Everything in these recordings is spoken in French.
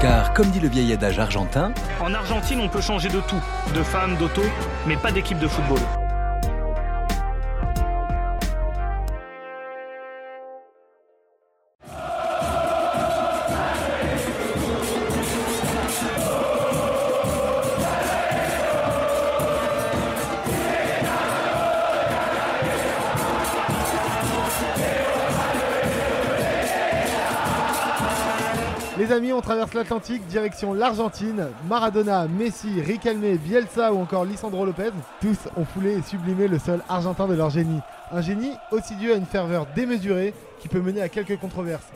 Car, comme dit le vieil adage argentin, En Argentine, on peut changer de tout, de femmes, d'auto, mais pas d'équipe de football. On traverse l'Atlantique, direction l'Argentine. Maradona, Messi, Riquelme, Bielsa ou encore Lisandro Lopez, tous ont foulé et sublimé le sol argentin de leur génie. Un génie aussi dû à une ferveur démesurée qui peut mener à quelques controverses.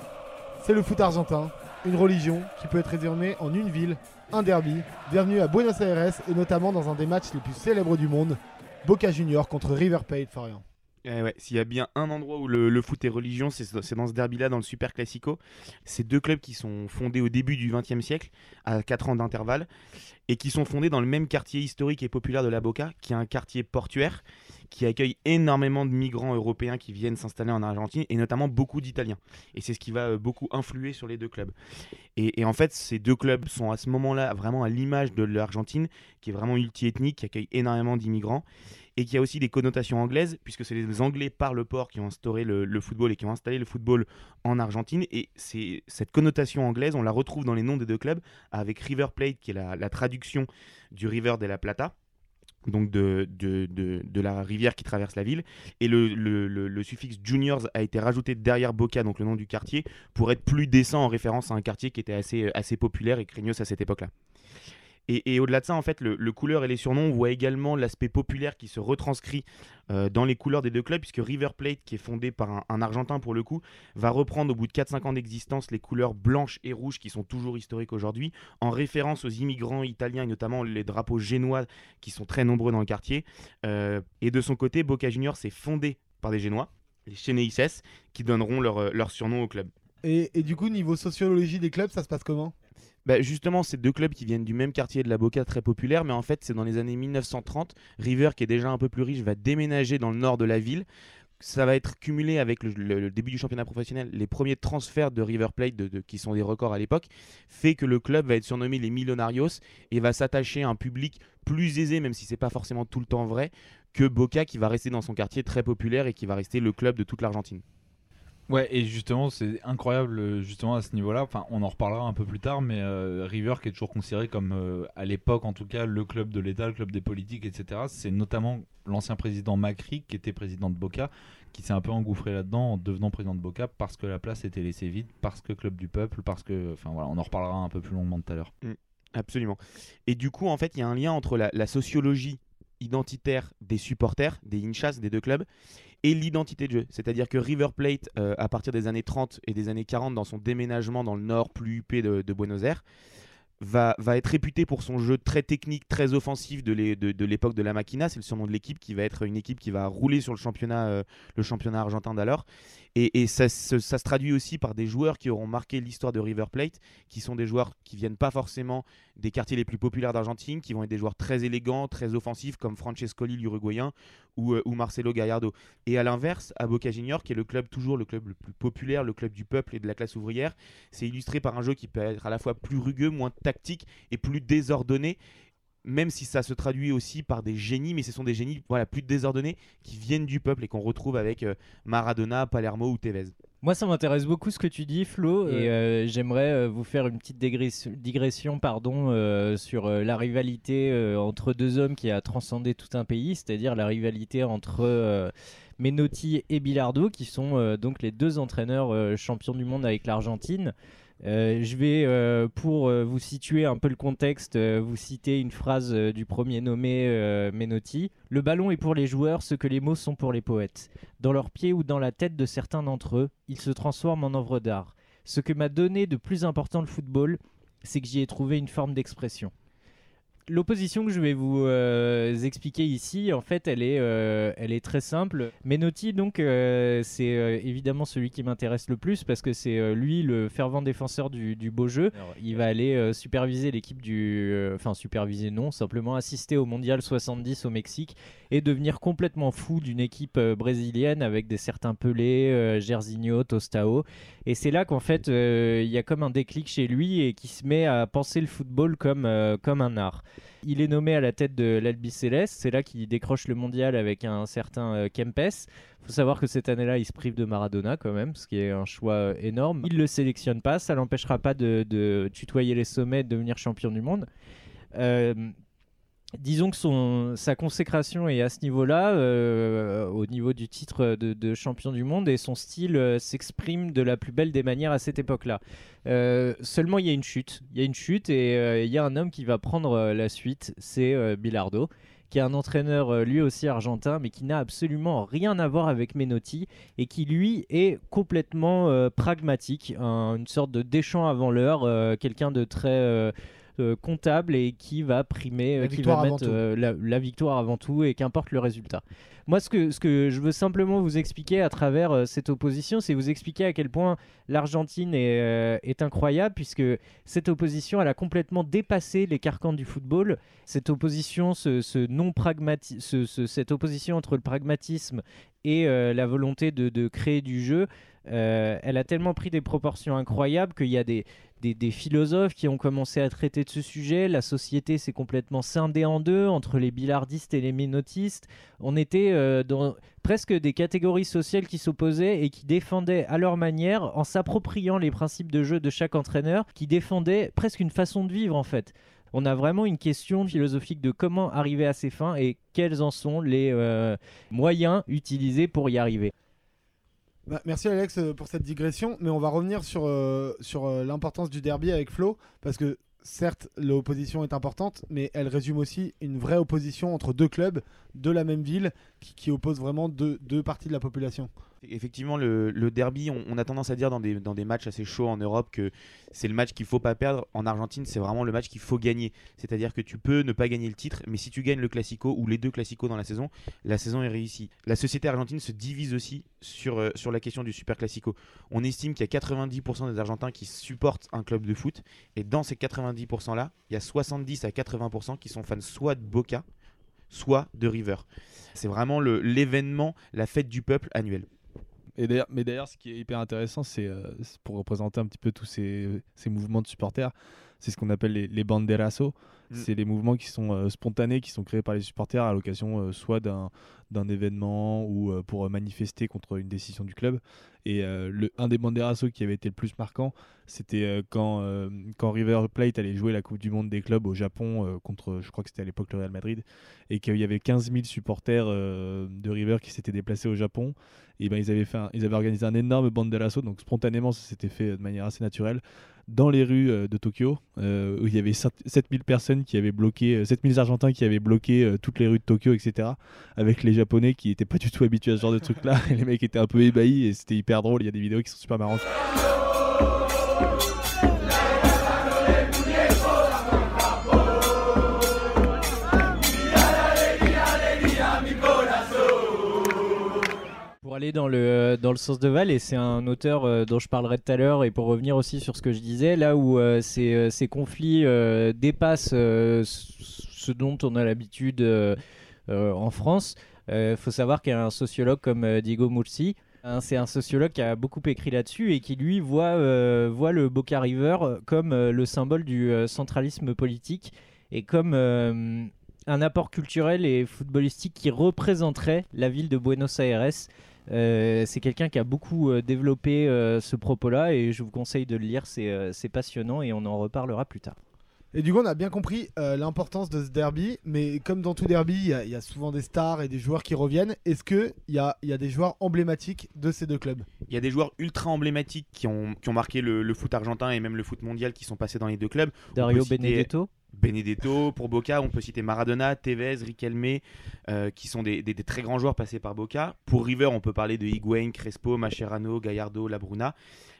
C'est le foot argentin, une religion qui peut être résumée en une ville, un derby. Bienvenue à Buenos Aires et notamment dans un des matchs les plus célèbres du monde, Boca Junior contre River Plate, Florian. Eh ouais, S'il y a bien un endroit où le, foot est religion, c'est dans ce derby-là, dans le Super Classico. C'est deux clubs qui sont fondés au début du XXe siècle, à 4 ans d'intervalle, et qui sont fondés dans le même quartier historique et populaire de la Boca, qui est un quartier portuaire, qui accueille énormément de migrants européens qui viennent s'installer en Argentine, et notamment beaucoup d'Italiens. Et c'est ce qui va euh, beaucoup influer sur les deux clubs. Et, en fait, ces deux clubs sont à ce moment-là vraiment à l'image de l'Argentine, qui est vraiment multiethnique, qui accueille énormément d'immigrants et qui a aussi des connotations anglaises, puisque c'est les Anglais par le port qui ont instauré le, football et qui ont installé le football en Argentine. Et c'est cette connotation anglaise, on la retrouve dans les noms des deux clubs, avec River Plate, qui est la traduction du River de la Plata. Donc de, de, de, la rivière qui traverse la ville. Et le, le, suffixe juniors a été rajouté derrière Boca, donc le nom du quartier, pour être plus décent en référence à un quartier qui était assez, assez populaire et craignos à cette époque-là. Et, au-delà de ça, en fait, le, le couleur et les surnoms, on voit également l'aspect populaire qui se retranscrit euh, dans les couleurs des deux clubs, puisque River Plate, qui est fondé par un, Argentin pour le coup, va reprendre au bout de 4-5 ans d'existence les couleurs blanches et rouges qui sont toujours historiques aujourd'hui, en référence aux immigrants italiens et notamment les drapeaux génois qui sont très nombreux dans le quartier. Euh, et de son côté, Boca Juniors est fondé par des génois, les Cheneises, qui donneront leur, leur surnom au club. Et du coup, niveau sociologie des clubs, ça se passe comment? Bah, justement, c'est deux clubs qui viennent du même quartier de la Boca, très populaire, mais en fait, c'est dans les années 1930. River, qui est déjà un peu plus riche, va déménager dans le nord de la ville. Ça va être cumulé avec le, début du championnat professionnel. Les premiers transferts de River Plate, qui sont des records à l'époque, fait que le club va être surnommé les Millonarios et va s'attacher à un public plus aisé, même si c'est pas forcément tout le temps vrai, que Boca, qui va rester dans son quartier très populaire et qui va rester le club de toute l'Argentine. Ouais, et justement, c'est incroyable euh, justement à ce niveau-là. Enfin, on en reparlera un peu plus tard, mais euh, River, qui est toujours considéré comme, euh, à l'époque en tout cas, le club de l'État, le club des politiques, etc. C'est notamment l'ancien président Macri, qui était président de Boca, qui s'est un peu engouffré là-dedans en devenant président de Boca parce que la place était laissée vide, parce que club du peuple, parce que, enfin voilà, on en reparlera un peu plus longuement tout à l'heure. Absolument. Et du coup, en fait, il y a un lien entre la, sociologie identitaire des supporters, des hinchas des deux clubs, et l'identité de jeu. C'est-à-dire que River Plate, euh, à partir des années 30 et des années 40, dans son déménagement dans le nord plus huppé de, Buenos Aires, va, va être réputé pour son jeu très technique, très offensif de l'é- de de l'époque de, la Machina. C'est le surnom de l'équipe qui va être une équipe qui va rouler sur le championnat, euh, le championnat argentin d'alors. Et, ça, ça se traduit aussi par des joueurs qui auront marqué l'histoire de River Plate, qui sont des joueurs qui viennent pas forcément des quartiers les plus populaires d'Argentine, qui vont être des joueurs très élégants, très offensifs, comme Francescoli, l'Uruguayen, ou, euh, Marcelo Gallardo. Et à l'inverse, à Boca Juniors, qui est le club toujours le club le plus populaire, le club du peuple et de la classe ouvrière, c'est illustré par un jeu qui peut être à la fois plus rugueux, moins tactique et plus désordonné. Même si ça se traduit aussi par des génies, mais ce sont des génies voilà, plus désordonnés qui viennent du peuple et qu'on retrouve avec euh, Maradona, Palermo ou Tevez. Moi, ça m'intéresse beaucoup ce que tu dis, Flo, et euh, j'aimerais euh, vous faire une petite digression pardon, euh, sur euh, la rivalité euh, entre deux hommes qui a transcendé tout un pays, c'est-à-dire la rivalité entre euh, Menotti et Bilardo, qui sont euh, donc les deux entraîneurs euh, champions du monde avec l'Argentine. Euh, je vais, euh, pour euh, vous situer un peu le contexte, vous citer une phrase du premier nommé Menotti. Le ballon est pour les joueurs ce que les mots sont pour les poètes. Dans leurs pieds ou dans la tête de certains d'entre eux, ils se transforment en œuvre d'art. Ce que m'a donné de plus important le football, c'est que j'y ai trouvé une forme d'expression. L'opposition que je vais vous euh, expliquer ici, en fait, elle est, euh, elle est très simple. Menotti, donc, euh, c'est évidemment celui qui m'intéresse le plus parce que c'est lui le fervent défenseur du, du beau jeu. Alors, il va aller superviser l'équipe du. Enfin, superviser, non, simplement assister au mondial 70 au Mexique et devenir complètement fou d'une équipe brésilienne avec des certains Pelé, Gersinho, Tostao. Et c'est là qu'en fait, il y a comme un déclic chez lui et qui se met à penser le football comme, comme un art. Il est nommé à la tête de l'Albi Céleste. C'est là qu'il décroche le mondial avec un certain euh, Kempes. Il faut savoir que cette année-là, il se prive de Maradona quand même, ce qui est un choix euh, énorme. Il ne le sélectionne pas. Ça l'empêchera pas de, tutoyer les sommets, de devenir champion du monde. Euh, disons que son, sa consécration est à ce niveau-là, euh, au niveau du titre de, champion du monde, et son style euh, s'exprime de la plus belle des manières à cette époque-là. Euh, seulement, il y a une chute. Il y a une chute et il y a un homme qui va prendre la suite, c'est Bilardo qui est un entraîneur lui aussi argentin, mais qui n'a absolument rien à voir avec Menotti et qui lui est complètement pragmatique, une sorte de déchant avant l'heure, quelqu'un de très euh, comptable et qui va primer, euh, qui va mettre, euh, la, victoire avant tout et qu'importe le résultat. Moi, ce que, ce que je veux simplement vous expliquer à travers cette opposition, c'est vous expliquer à quel point l'Argentine est, est, incroyable, puisque cette opposition, elle a complètement dépassé les carcans du football. Cette opposition, ce, non pragmatisme, cette opposition entre le pragmatisme et la volonté de, créer du jeu, elle a tellement pris des proportions incroyables qu'il y a des, des, philosophes qui ont commencé à traiter de ce sujet. La société s'est complètement scindée en deux entre les billardistes et les ménotistes. On était euh, dans presque des catégories sociales qui s'opposaient et qui défendaient à leur manière, en s'appropriant les principes de jeu de chaque entraîneur, qui défendaient presque une façon de vivre en fait on a vraiment une question philosophique de comment arriver à ces fins et quels en sont les euh, moyens utilisés pour y arriver. Bah, merci Alex euh, pour cette digression, mais on va revenir sur, euh, sur l'importance du derby avec Flo, parce que certes l'opposition est importante, mais elle résume aussi une vraie opposition entre deux clubs de la même ville qui, qui opposent vraiment deux, deux parties de la population. Effectivement, le, derby, on, a tendance à dire dans des, dans des matchs assez chauds en Europe que c'est le match qu'il faut pas perdre. En Argentine, c'est vraiment le match qu'il faut gagner. C'est-à-dire que tu peux ne pas gagner le titre, mais si tu gagnes le Classico ou les deux Classicos dans la saison, la saison est réussie. La société argentine se divise aussi sur, euh, sur la question du Super Classico. On estime qu'il y a 90% des Argentins qui supportent un club de foot, et dans ces 90%-là, il y a 70 à 80% qui sont fans soit de Boca, soit de River. C'est vraiment l'événement, la fête du peuple annuel. Et mais d'ailleurs, ce qui est hyper intéressant, c'est euh, pour représenter un petit peu tous ces mouvements de supporters, c'est ce qu'on appelle les, les. Mm. C'est les mouvements qui sont euh, spontanés, qui sont créés par les supporters à l'occasion euh, soit d'un événement ou pour manifester contre une décision du club. Et le, un des banderasos qui avait été le plus marquant, c'était quand, quand River Plate allait jouer la Coupe du Monde des clubs au Japon contre, je crois que c'était à l'époque le Real Madrid, et qu'il y avait 15 000 supporters de River qui s'étaient déplacés au Japon. Et ben ils avaient, fait ils avaient organisé un énorme banderaso, donc spontanément ça s'était fait de manière assez naturelle dans les rues euh, de Tokyo, euh, où il y avait 7000 personnes qui avaient bloqué, 7000 euh, Argentins qui avaient bloqué toutes les rues de Tokyo, etc. Avec les Japonais qui n'étaient pas du tout habitués à ce genre de truc-là. Et les mecs étaient un peu ébahis et c'était hyper drôle. Il y a des vidéos qui sont super marrantes. Aller dans le, dans le sens de Val, et c'est un auteur euh, dont je parlerai tout à l'heure, et pour revenir aussi sur ce que je disais, là où euh, ces, euh, ces, conflits dépassent ce dont on a l'habitude en France, il faut savoir qu'il y a un sociologue comme Diego Murci, hein, c'est un sociologue qui a beaucoup écrit là-dessus et qui lui voit, voit le Boca River comme le symbole du centralisme politique et comme un apport culturel et footballistique qui représenterait la ville de Buenos Aires euh, c'est quelqu'un qui a beaucoup euh, développé euh, ce propos-là et je vous conseille de le lire, c'est passionnant et on en reparlera plus tard. Et du coup, on a bien compris l'importance de ce derby, mais comme dans tout derby, il y, a souvent des stars et des joueurs qui reviennent. Est-ce qu'il y a, y a des joueurs emblématiques de ces deux clubs? Il y a des joueurs ultra emblématiques qui ont, qui ont marqué le, foot argentin et même le foot mondial qui sont passés dans les deux clubs. Dario Benedetto? Benedetto, pour Boca, on peut citer Maradona, Tevez, Riquelme, euh, qui sont des, très grands joueurs passés par Boca. Pour River, on peut parler de Higuain, Crespo, Mascherano, Gallardo, Labruna.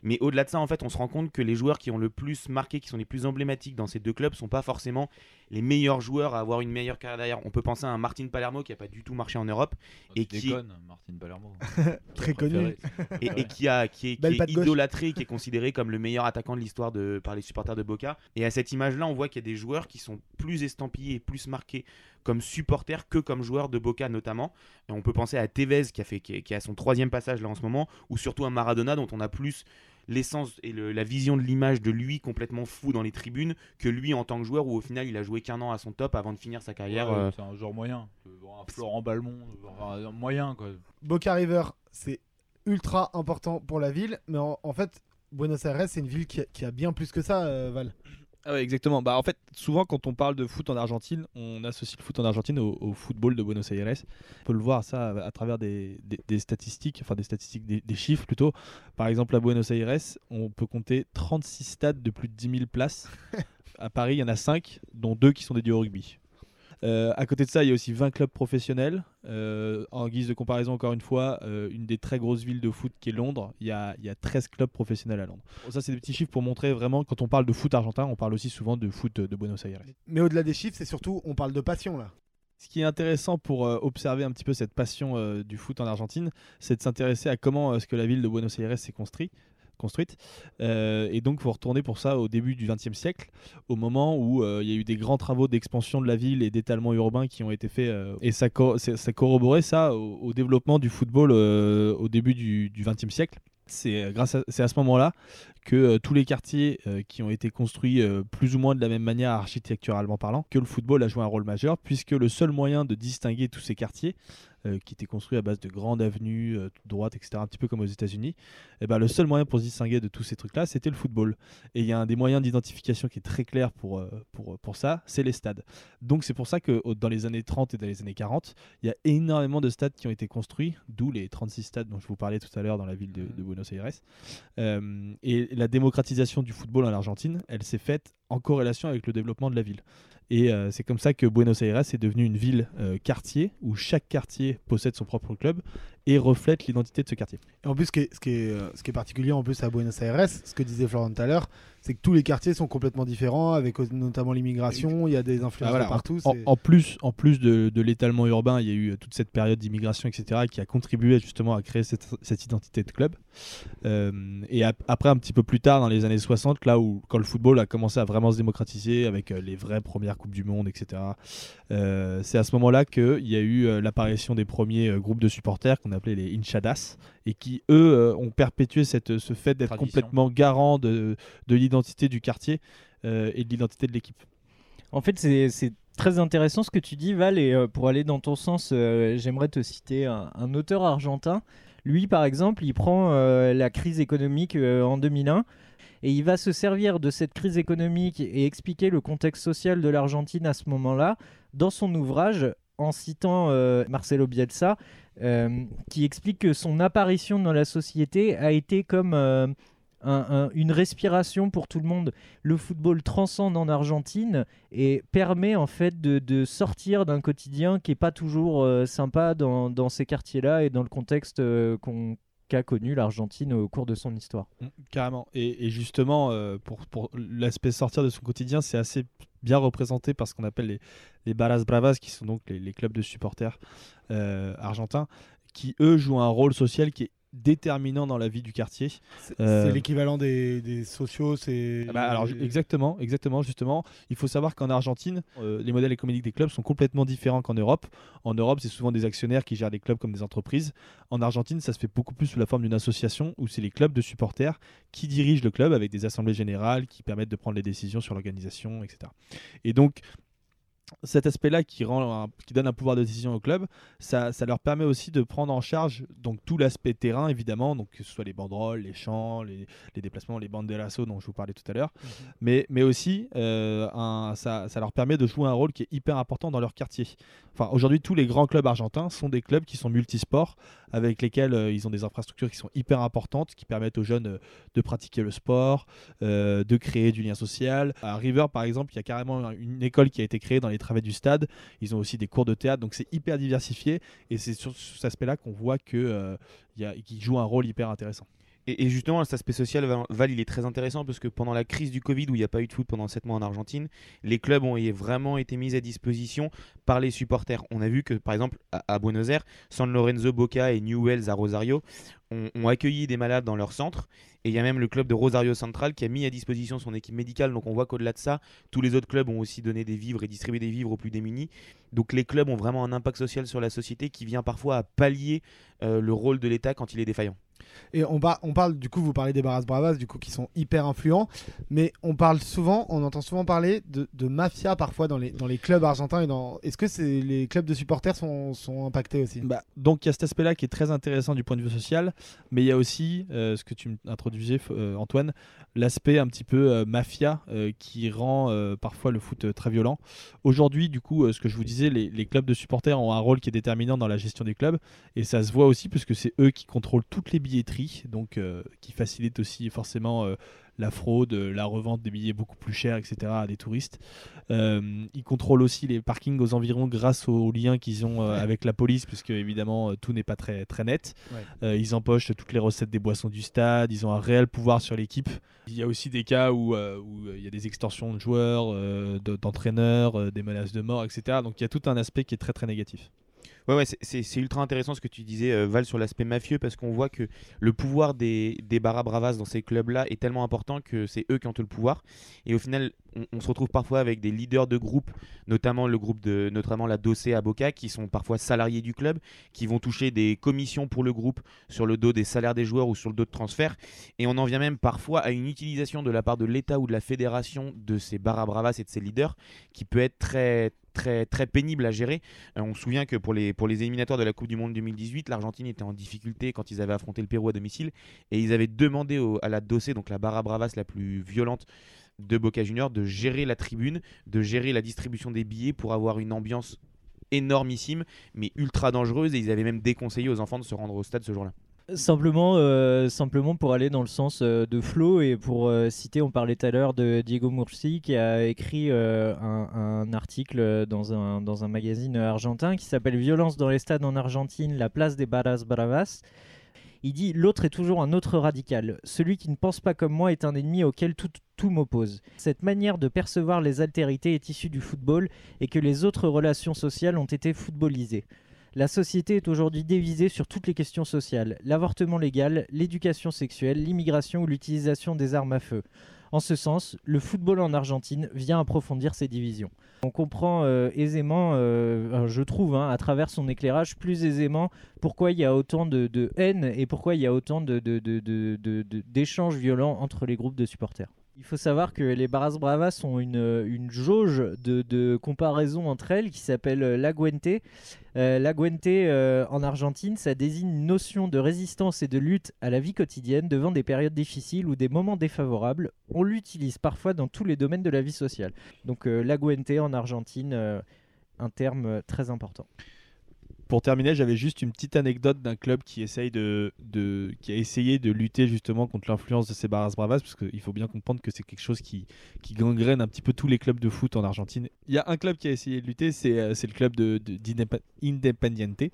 Mais au-delà de ça, en fait, on se rend compte que les joueurs qui ont le plus marqué, qui sont les plus emblématiques dans ces deux clubs, sont pas forcément les meilleurs joueurs à avoir une meilleure carrière derrière. On peut penser à un Martin Palermo qui a pas du tout marché en Europe et qui Martin Palermo. Très connu. et, et qui a qui est, qui est idolâtré, qui est considéré comme le meilleur attaquant de l'histoire de par les supporters de Boca. Et à cette image-là, on voit qu'il y a des joueurs qui sont plus estampillés et plus marqués comme supporters que comme joueurs de Boca notamment. Et on peut penser à Tevez qui a fait qui, qui a son troisième passage là en ce moment, ou surtout à Maradona dont on a plus l'essence et le- la vision de l'image de lui complètement fou dans les tribunes que lui en tant que joueur où au final il a joué qu'un an à son top avant de finir sa carrière. Ouais, euh, C'est un joueur moyen. Un Florent Balmont, un moyen quoi. Boca River, c'est ultra important pour la ville, mais en, en fait, Buenos Aires, c'est une ville qui a, qui a bien plus que ça, euh, Val. Ah ouais, exactement. Bah, en fait, souvent quand on parle de foot en Argentine, on associe le foot en Argentine au, au football de Buenos Aires. On peut le voir ça à, à travers des, des- des statistiques, enfin des statistiques, des, des chiffres plutôt. Par exemple, à Buenos Aires, on peut compter 36 stades de plus de 10 000 places. à Paris, il y en a 5, dont 2 qui sont dédiés au rugby. Euh, à côté de ça, il y a aussi 20 clubs professionnels. Euh, en guise de comparaison, encore une fois, euh, une des très grosses villes de foot qui est Londres, il y a, il y a 13 clubs professionnels à Londres. Bon, ça, c'est des petits chiffres pour montrer vraiment, quand on parle de foot argentin, on parle aussi souvent de foot de Buenos Aires. Mais au-delà des chiffres, c'est surtout, on parle de passion là. Ce qui est intéressant pour observer un petit peu cette passion du foot en Argentine, c'est de s'intéresser à comment est-ce que la ville de Buenos Aires s'est construite. Construite. Euh, et donc, il faut retourner pour ça au début du XXe siècle, au moment où euh, il y a eu des grands travaux d'expansion de la ville et d'étalement urbain qui ont été faits. euh, et ça, ça corroborait ça au, développement du football au début du XXe siècle. C'est à, à ce moment-là que tous les quartiers qui ont été construits plus ou moins de la même manière architecturalement parlant, que le football a joué un rôle majeur, puisque le seul moyen de distinguer tous ces quartiers, euh, qui étaient construits à base de grandes avenues, euh, droites, etc., un petit peu comme aux États-Unis, eh ben, le seul moyen pour se distinguer de tous ces trucs-là, c'était le football. Et il y a un des moyens d'identification qui est très clair pour, euh, pour, pour ça, c'est les stades. Donc c'est pour ça que dans les années 30 et dans les années 40, il y a énormément de stades qui ont été construits, d'où les 36 stades dont je vous parlais tout à l'heure dans la ville de, de Buenos Aires. Et la démocratisation du football en Argentine, elle s'est faite en corrélation avec le développement de la ville. Et euh, c'est comme ça que Buenos Aires est devenue une ville euh, quartier où chaque quartier possède son propre club et reflète l'identité de ce quartier. Et en plus, ce qui est, ce qui est, euh, ce qui est particulier en plus à Buenos Aires, ce que disait Florent tout à l'heure, c'est que tous les quartiers sont complètement différents, avec notamment l'immigration, il y a des influences Ah, voilà, partout. En, plus, en plus de, de l'étalement urbain, il y a eu toute cette période d'immigration, etc., qui a contribué justement à créer cette, cette identité de club. Euh, et ap- après, un petit peu plus tard, dans les années 60, là où quand le football a commencé à vraiment se démocratiser avec euh, les vraies premières coupes du monde, etc., euh, c'est à ce moment-là qu'il y a eu l'apparition des premiers groupes de supporters qu'on appelait les hinchadas, et qui eux euh, ont perpétué cette, ce fait d'être complètement garant de, de l'identité du quartier euh, et de l'identité de l'équipe. En fait, c'est c'est très intéressant ce que tu dis, Val, et euh, pour aller dans ton sens, euh, j'aimerais te citer un, un auteur argentin. Lui, par exemple, il prend euh, la crise économique euh, en 2001 et il va se servir de cette crise économique et expliquer le contexte social de l'Argentine à ce moment-là dans son ouvrage en citant euh, Marcelo Bielsa, euh, qui explique que son apparition dans la société a été comme euh, un- un- une respiration pour tout le monde. Le football transcende en Argentine et permet en fait de, sortir d'un quotidien qui est pas toujours euh, sympa dans, ces quartiers-là et dans le contexte qu'a connu l'Argentine au cours de son histoire. Mm, Carrément. Et, justement, pour l'aspect sortir de son quotidien, c'est assez bien représenté par ce qu'on appelle les, les Barras Bravas, qui sont donc les, les clubs de supporters euh, argentins, qui eux jouent un rôle social qui est déterminant dans la vie du quartier. c'est euh, l'équivalent des, des sociaux, c'est. Ah bah, alors exactement, exactement, justement. Il faut savoir qu'en Argentine, euh, les modèles économiques des clubs sont complètement différents qu'en Europe. En Europe, c'est souvent des actionnaires qui gèrent les clubs comme des entreprises. En Argentine, ça se fait beaucoup plus sous la forme d'une association où c'est les clubs de supporters qui dirigent le club avec des assemblées générales qui permettent de prendre les décisions sur l'organisation, etc. Et donc cet aspect-là qui, rend un- qui donne un pouvoir de décision au club, ça, ça leur permet aussi de prendre en charge donc tout l'aspect terrain évidemment, donc que ce soit les banderoles, les champs, les, les déplacements, les bandes d'assaut dont je vous parlais tout à l'heure, mais, mais aussi euh, un- ça, ça leur permet de jouer un rôle qui est hyper important dans leur quartier. Enfin, aujourd'hui, tous les grands clubs argentins sont des clubs qui sont multisports, avec lesquels euh, ils ont des infrastructures qui sont hyper importantes, qui permettent aux jeunes euh, de pratiquer le sport, euh, de créer du lien social. À River, par exemple, il y a carrément une école qui a été créée dans les travées du stade. Ils ont aussi des cours de théâtre, donc c'est hyper diversifié. Et c'est sur cet aspect-là qu'on voit que, il y a- qu'ils jouent un rôle hyper intéressant. Et, justement, cet aspect social, Val, il est très intéressant parce que pendant la crise du Covid, où il n'y a pas eu de foot pendant 7 mois en Argentine, les clubs ont vraiment été mis à disposition par les supporters. On a vu que, par exemple, à, Buenos Aires, San Lorenzo, Boca et Newells à Rosario ont, accueilli des malades dans leur centre. Et il y a même le club de Rosario Central qui a mis à disposition son équipe médicale. Donc on voit qu'au-delà de ça, tous les autres clubs ont aussi donné des vivres et distribué des vivres aux plus démunis. Donc les clubs ont vraiment un impact social sur la société qui vient parfois à pallier euh, le rôle de l'État quand il est défaillant. Et on, parle, du coup, vous parlez des Barras Bravas, du coup, qui sont hyper influents, mais on parle souvent, on entend souvent parler de, mafia parfois dans les, clubs argentins. Est-ce que les clubs de supporters sont, impactés aussi? Bah, Donc il y a cet aspect-là qui est très intéressant du point de vue social, mais il y a aussi, euh, ce que tu introduisais, euh, Antoine, l'aspect un petit peu euh, mafia qui rend parfois le foot très violent. Aujourd'hui, du coup, ce que je vous disais, les, les, clubs de supporters ont un rôle qui est déterminant dans la gestion des clubs, et ça se voit aussi puisque c'est eux qui contrôlent toutes les billetteries, donc euh, qui facilite aussi forcément euh, la fraude, la revente des billets beaucoup plus chers, etc. à des touristes. Euh, ils contrôlent aussi les parkings aux environs grâce aux liens qu'ils ont avec la police, puisque évidemment tout n'est pas très, très net. ils empochent toutes les recettes des boissons du stade, ils ont un réel pouvoir sur l'équipe. Il y a aussi des cas où, où il y a des extorsions de joueurs, d'entraîneurs, des menaces de mort, etc. Donc il y a tout un aspect qui est très très négatif. Ouais, ouais c'est ultra intéressant ce que tu disais, euh, Val, sur l'aspect mafieux, parce qu'on voit que le pouvoir des, des Barra Bravas dans ces clubs-là est tellement important que c'est eux qui ont tout le pouvoir. Et au final, on, se retrouve parfois avec des leaders de groupe, notamment le la Dossé à Boca, qui sont parfois salariés du club, qui vont toucher des commissions pour le groupe sur le dos des salaires des joueurs ou sur le dos de transfert. Et on en vient même parfois à une utilisation de la part de l'État ou de la fédération de ces Barra Bravas et de ces leaders, qui peut être très pénible à gérer. Euh, on se souvient que pour les, pour éliminatoires de la Coupe du Monde 2018, l'Argentine était en difficulté quand ils avaient affronté le Pérou à domicile et ils avaient demandé à la Dossé, donc la Barra Bravas la plus violente de Boca Junior, de gérer la tribune, de gérer la distribution des billets pour avoir une ambiance énormissime, mais ultra dangereuse. Et ils avaient même déconseillé aux enfants de se rendre au stade ce jour-là. Simplement, euh, simplement pour aller dans le sens euh, de Flo et pour euh, citer, on parlait tout à l'heure de Diego Murci qui a écrit un, article dans un, dans un magazine argentin qui s'appelle Violence dans les stades en Argentine, la place des Barras Bravas. Il dit L'autre est toujours un autre radical. Celui qui ne pense pas comme moi est un ennemi auquel tout, tout m'oppose. Cette manière de percevoir les altérités est issue du football et que les autres relations sociales ont été footballisées. La société est aujourd'hui dévisée sur toutes les questions sociales, l'avortement légal, l'éducation sexuelle, l'immigration ou l'utilisation des armes à feu. En ce sens, le football en Argentine vient approfondir ces divisions. On comprend euh, aisément, euh, je trouve, hein, à travers son éclairage, plus aisément pourquoi il y a autant de, haine et pourquoi il y a autant d'échanges violents entre les groupes de supporters. Il faut savoir que les Barras Bravas ont une, jauge de, comparaison entre elles qui s'appelle la Guente. Euh, la Guente euh, en Argentine, ça désigne une notion de résistance et de lutte à la vie quotidienne devant des périodes difficiles ou des moments défavorables. On l'utilise parfois dans tous les domaines de la vie sociale. Donc euh, la Guente en Argentine, un terme très important pour terminer, j'avais juste une petite anecdote d'un club qui essaye de, qui a essayé de lutter justement contre l'influence de ces Barras Bravas, parce qu'il faut bien comprendre que c'est quelque chose qui, qui gangrène un petit peu tous les clubs de foot en Argentine. Il y a un club qui a essayé de lutter, c'est euh, le club de, d'Independiente.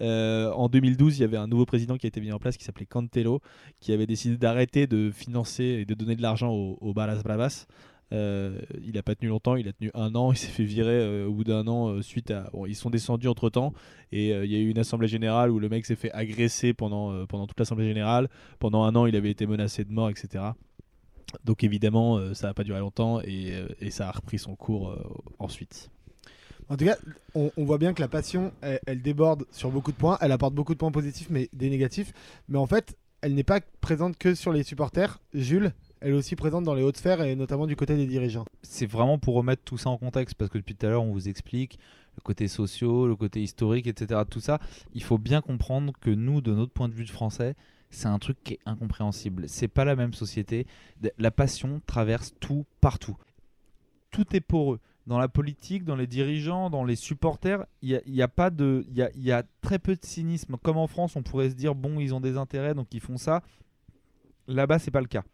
Euh, en 2012, il y avait un nouveau président qui a été mis en place qui s'appelait Cantelo, qui avait décidé d'arrêter de financer et de donner de l'argent aux, aux Barras Bravas euh, il n'a pas tenu longtemps, il a tenu un an, il s'est fait virer euh, au bout d'un an euh, suite à... ils sont descendus entre temps et il y a eu une assemblée générale où le mec s'est fait agresser pendant, pendant toute l'assemblée générale. Pendant un an, il avait été menacé de mort, etc. Donc évidemment, ça n'a pas duré longtemps et, ça a repris son cours ensuite. En tout cas, on, voit bien que la passion, elle, déborde sur beaucoup de points, elle apporte beaucoup de points positifs mais des négatifs. Mais en fait, elle n'est pas présente que sur les supporters. Jules, elle est aussi présente dans les hautes sphères et notamment du côté des dirigeants. C'est vraiment pour remettre tout ça en contexte parce que depuis tout à l'heure on vous explique le côté social, le côté historique, etc. Tout ça, il faut bien comprendre que nous, de notre point de vue de français, c'est un truc qui est incompréhensible. C'est pas la même société. La passion traverse tout partout. Tout est pour eux. Dans la politique, dans les dirigeants, dans les supporters, il y a, pas de, il y a très peu de cynisme. Comme en France, on pourrait se dire bon, ils ont des intérêts, donc ils font ça. Là-bas, c'est pas le cas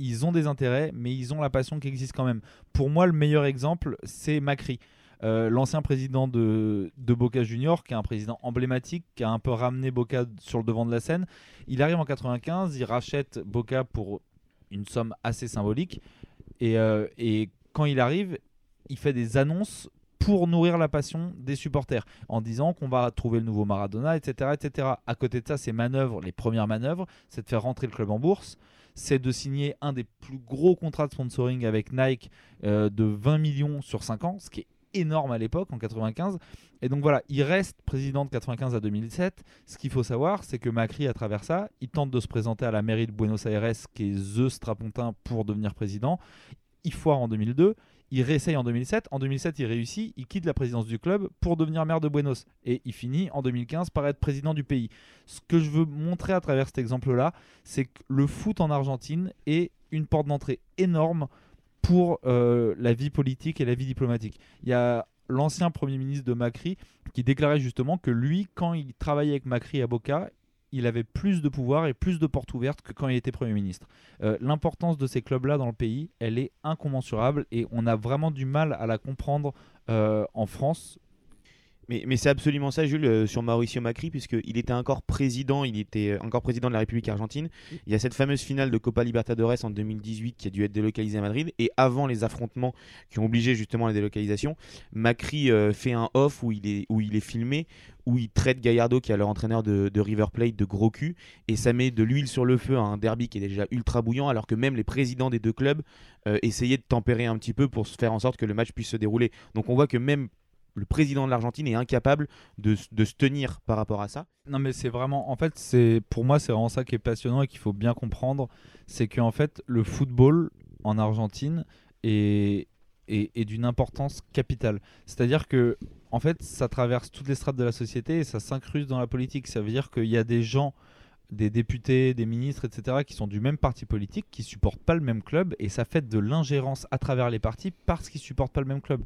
ils ont des intérêts, mais ils ont la passion qui existe quand même. Pour moi, le meilleur exemple, c'est Macri. L'ancien président de, Boca Junior, qui est un président emblématique, qui a un peu ramené Boca sur le devant de la scène, il arrive en 95, il rachète Boca pour une somme assez symbolique. Et, et quand il arrive, il fait des annonces pour nourrir la passion des supporters en disant qu'on va trouver le nouveau Maradona, etc. etc. À côté de ça, ces manœuvres, les premières manœuvres, c'est de faire rentrer le club en bourse, c'est de signer un des plus gros contrats de sponsoring avec Nike euh, de 20 millions sur 5 ans, ce qui est énorme à l'époque, en 95. Et donc voilà, il reste président de 95 à 2007. Ce qu'il faut savoir, c'est que Macri, à travers ça, il tente de se présenter à la mairie de Buenos Aires, qui est The Strapontin, pour devenir président. Il foire en 2002 il réessaye en 2007. En 2007, il réussit. Il quitte la présidence du club pour devenir maire de Buenos. Et il finit en 2015 par être président du pays. Ce que je veux montrer à travers cet exemple-là, c'est que le foot en Argentine est une porte d'entrée énorme pour euh, la vie politique et la vie diplomatique. Il y a l'ancien Premier ministre de Macri qui déclarait justement que lui, quand il travaillait avec Macri à Boca, il avait plus de pouvoir et plus de portes ouvertes que quand il était Premier ministre. Euh, l'importance de ces clubs-là dans le pays, elle est incommensurable et on a vraiment du mal à la comprendre euh, en France mais, c'est absolument ça, Jules, euh, sur Mauricio Macri, puisqu'il était encore président, il était euh, encore président de la République argentine. Il y a cette fameuse finale de Copa Libertadores en 2018 qui a dû être délocalisée à Madrid. Et avant les affrontements qui ont obligé justement la délocalisation, Macri euh, fait un off où il, est, où il est filmé, où il traite Gallardo, qui est leur entraîneur de, River Plate, de gros cul. Et ça met de l'huile sur le feu à un derby qui est déjà ultra bouillant, alors que même les présidents des deux clubs essayaient de tempérer un petit peu pour faire en sorte que le match puisse se dérouler. Donc on voit que même le président de l'Argentine est incapable de, se tenir par rapport à ça. Non mais c'est vraiment, en fait, c'est pour moi c'est vraiment ça qui est passionnant et qu'il faut bien comprendre, c'est qu'en en fait le football en Argentine est, est, d'une importance capitale. C'est-à-dire que en fait ça traverse toutes les strates de la société et ça s'incruste dans la politique. Ça veut dire qu'il y a des gens des députés, des ministres, etc., qui sont du même parti politique, qui supportent pas le même club, et ça fait de l'ingérence à travers les partis parce qu'ils supportent pas le même club.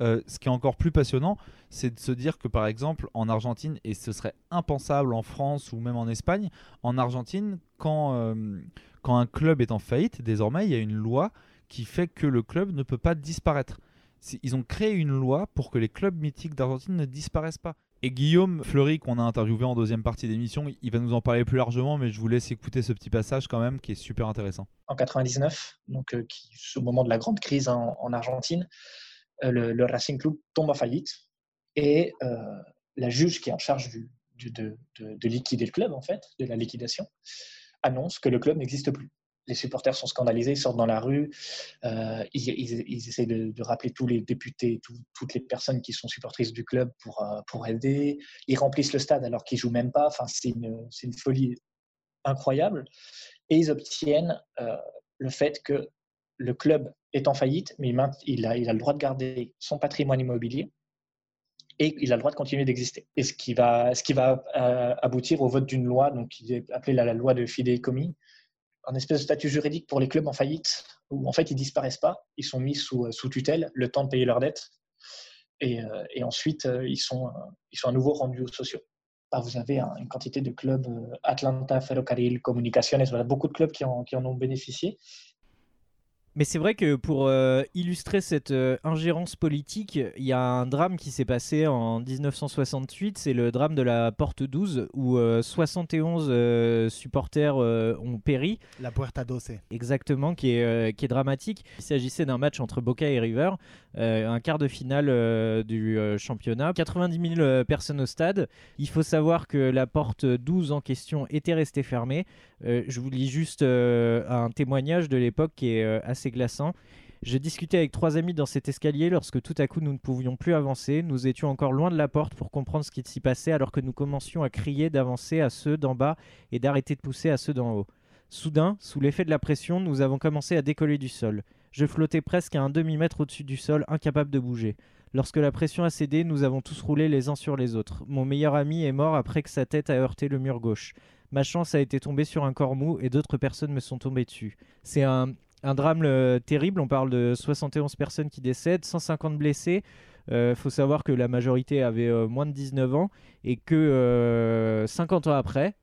Euh, ce qui est encore plus passionnant, c'est de se dire que par exemple en Argentine, et ce serait impensable en France ou même en Espagne, en Argentine, quand, euh, quand un club est en faillite, désormais il y a une loi qui fait que le club ne peut pas disparaître. Ils ont créé une loi pour que les clubs mythiques d'Argentine ne disparaissent pas. Et Guillaume Fleury, qu'on a interviewé en deuxième partie d'émission, il va nous en parler plus largement, mais je vous laisse écouter ce petit passage quand même qui est super intéressant. En 99, donc euh, au moment de la grande crise en Argentine, euh, le, Racing Club tombe en faillite et euh, la juge qui est en charge de, liquider le club, en fait, de la liquidation, annonce que le club n'existe plus. Les supporters sont scandalisés, sortent dans la rue, euh, ils, ils, essaient de, rappeler tous les députés, toutes les personnes qui sont supportrices du club pour, pour aider. Ils remplissent le stade alors qu'ils jouent même pas. Enfin, c'est une, folie incroyable. Et ils obtiennent le fait que le club est en faillite, mais il a, le droit de garder son patrimoine immobilier et il a le droit de continuer d'exister. Et ce qui va, euh, aboutir au vote d'une loi, donc qui est appelée la, loi de fideicomis, un espèce de statut juridique pour les clubs en faillite, où en fait ils disparaissent pas, ils sont mis sous, sous tutelle, le temps de payer leurs dettes, et, euh, ensuite euh, ils, sont, à nouveau rendus aux sociaux. Bah, vous avez une quantité de clubs, Atlanta, Ferrocarril, Comunicaciones, voilà, beaucoup de clubs qui en ont bénéficié. Mais c'est vrai que pour euh, illustrer cette euh, ingérence politique, il y a un drame qui s'est passé en 1968, c'est le drame de la Porte 12, où 71 euh, supporters ont péri. La Puerta 12. Exactement, qui est, qui est dramatique. Il s'agissait d'un match entre Boca et River, un quart de finale du championnat. 90 000 personnes au stade. Il faut savoir que la Porte 12 en question était restée fermée. je vous lis juste un témoignage de l'époque qui est assez glaçant. J'ai discuté avec trois amis dans cet escalier lorsque tout à coup nous ne pouvions plus avancer. Nous étions encore loin de la porte pour comprendre ce qui s'y passait alors que nous commencions à crier d'avancer à ceux d'en bas et d'arrêter de pousser à ceux d'en haut. Soudain, sous l'effet de la pression, nous avons commencé à décoller du sol. Je flottais presque à un demi-mètre au-dessus du sol, incapable de bouger. Lorsque la pression a cédé, nous avons tous roulé les uns sur les autres. Mon meilleur ami est mort après que sa tête a heurté le mur gauche. Ma chance a été tombée sur un corps mou et d'autres personnes me sont tombées dessus. C'est un, un drame euh, terrible. On parle de 71 personnes qui décèdent, 150 blessés. Il euh, faut savoir que la majorité avait euh, moins de 19 ans et que 50 ans après,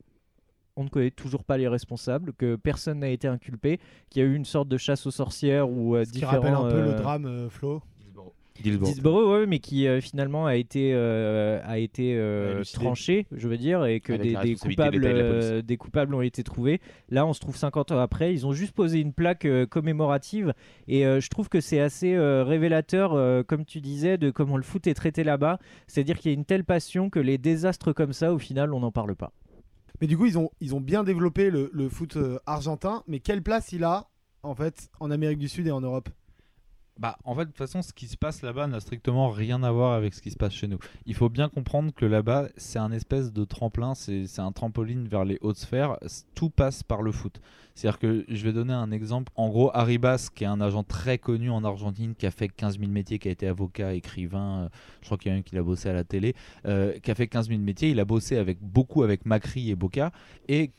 on ne connaît toujours pas les responsables, que personne n'a été inculpé, qu'il y a eu une sorte de chasse aux sorcières ou Ce qui rappelle un peu le drame Flo Dillsborough. Dillsborough, ouais, mais qui euh, finalement a été, euh, a été euh, tranché, je veux dire, et que des, coupables, euh, des coupables ont été trouvés. Là, on se trouve 50 ans après. Ils ont juste posé une plaque euh, commémorative, et euh, je trouve que c'est assez euh, révélateur, euh, comme tu disais, de comment le foot est traité là-bas. C'est-à-dire qu'il y a une telle passion que les désastres comme ça, au final, on n'en parle pas. Mais du coup, ils ont, ils ont bien développé le, le foot argentin. Mais quelle place il a, en fait, en Amérique du Sud et en Europe? Bah, en fait, de toute façon, ce qui se passe là-bas n'a strictement rien à voir avec ce qui se passe chez nous. Il faut bien comprendre que là-bas, c'est un espèce de tremplin, c'est un trampoline vers les hautes sphères. Tout passe par le foot. C'est-à-dire que je vais donner un exemple. En gros, Arribas, qui est un agent très connu en Argentine, qui a fait 15 000 métiers, qui a été avocat, écrivain, euh, je crois qu'il y en a un qui a bossé à la télé, euh, qui a fait 15 000 métiers. Il a bossé avec beaucoup avec Macri et Boca. Et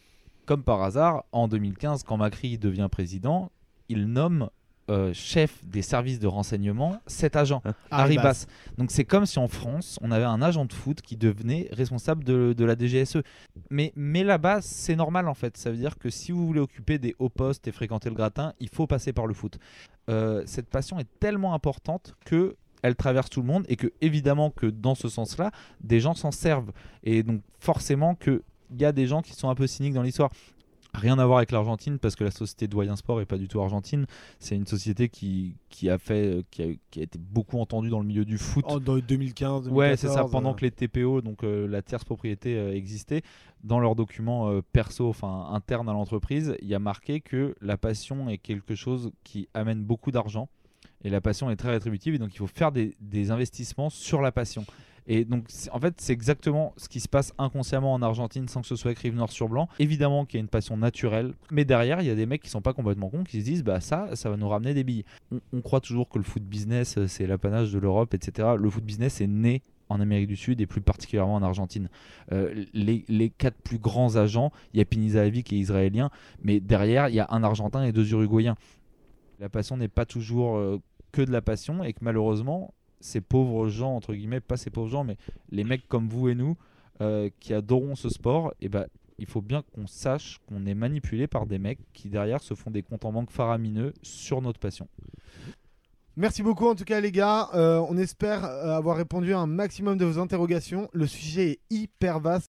comme par hasard, en 2015, quand Macri devient président, il nomme euh, chef des services de renseignement cet agent, Arribas. Donc c'est comme si en France, on avait un agent de foot qui devenait responsable de, de la DGSE. Mais, mais là-bas, c'est normal en fait. Ça veut dire que si vous voulez occuper des hauts postes et fréquenter le gratin, il faut passer par le foot. Euh, cette passion est tellement importante que elle traverse tout le monde et que évidemment que dans ce sens-là, des gens s'en servent. Et donc forcément que il y a des gens qui sont un peu cyniques dans l'histoire. Rien à voir avec l'Argentine parce que la société Doyen Sport est pas du tout argentine. C'est une société qui, qui a fait, qui a, qui a été beaucoup entendue dans le milieu du foot. En dans 2015, 2014 Ouais, c'est ça. Pendant euh, que les TPO, donc euh, la tierce propriété, euh, existait, dans leurs documents euh, perso, enfin internes à l'entreprise, il y a marqué que la passion est quelque chose qui amène beaucoup d'argent. Et la passion est très rétributive, et donc il faut faire des, des investissements sur la passion. Et donc, en fait, c'est exactement ce qui se passe inconsciemment en Argentine sans que ce soit écrit noir sur blanc. Évidemment qu'il y a une passion naturelle, mais derrière, il y a des mecs qui sont pas complètement cons, qui se disent, bah ça, ça va nous ramener des billes. On, croit toujours que le foot business, euh, c'est l'apanage de l'Europe, etc. Le foot business est né en Amérique du Sud et plus particulièrement en Argentine. Euh, les, quatre plus grands agents, il y a Pini Zahavi qui est israélien, mais derrière, il y a un Argentin et deux Uruguayens. La passion n'est pas toujours euh, que de la passion et que malheureusement, ces pauvres gens, entre guillemets, pas ces pauvres gens, mais les mecs comme vous et nous, euh, qui adorons ce sport, et ben il faut bien qu'on sache qu'on est manipulé par des mecs qui derrière se font des comptes en banque faramineux sur notre passion. Merci beaucoup en tout cas les gars. Euh, on espère euh, avoir répondu à un maximum de vos interrogations. Le sujet est hyper vaste.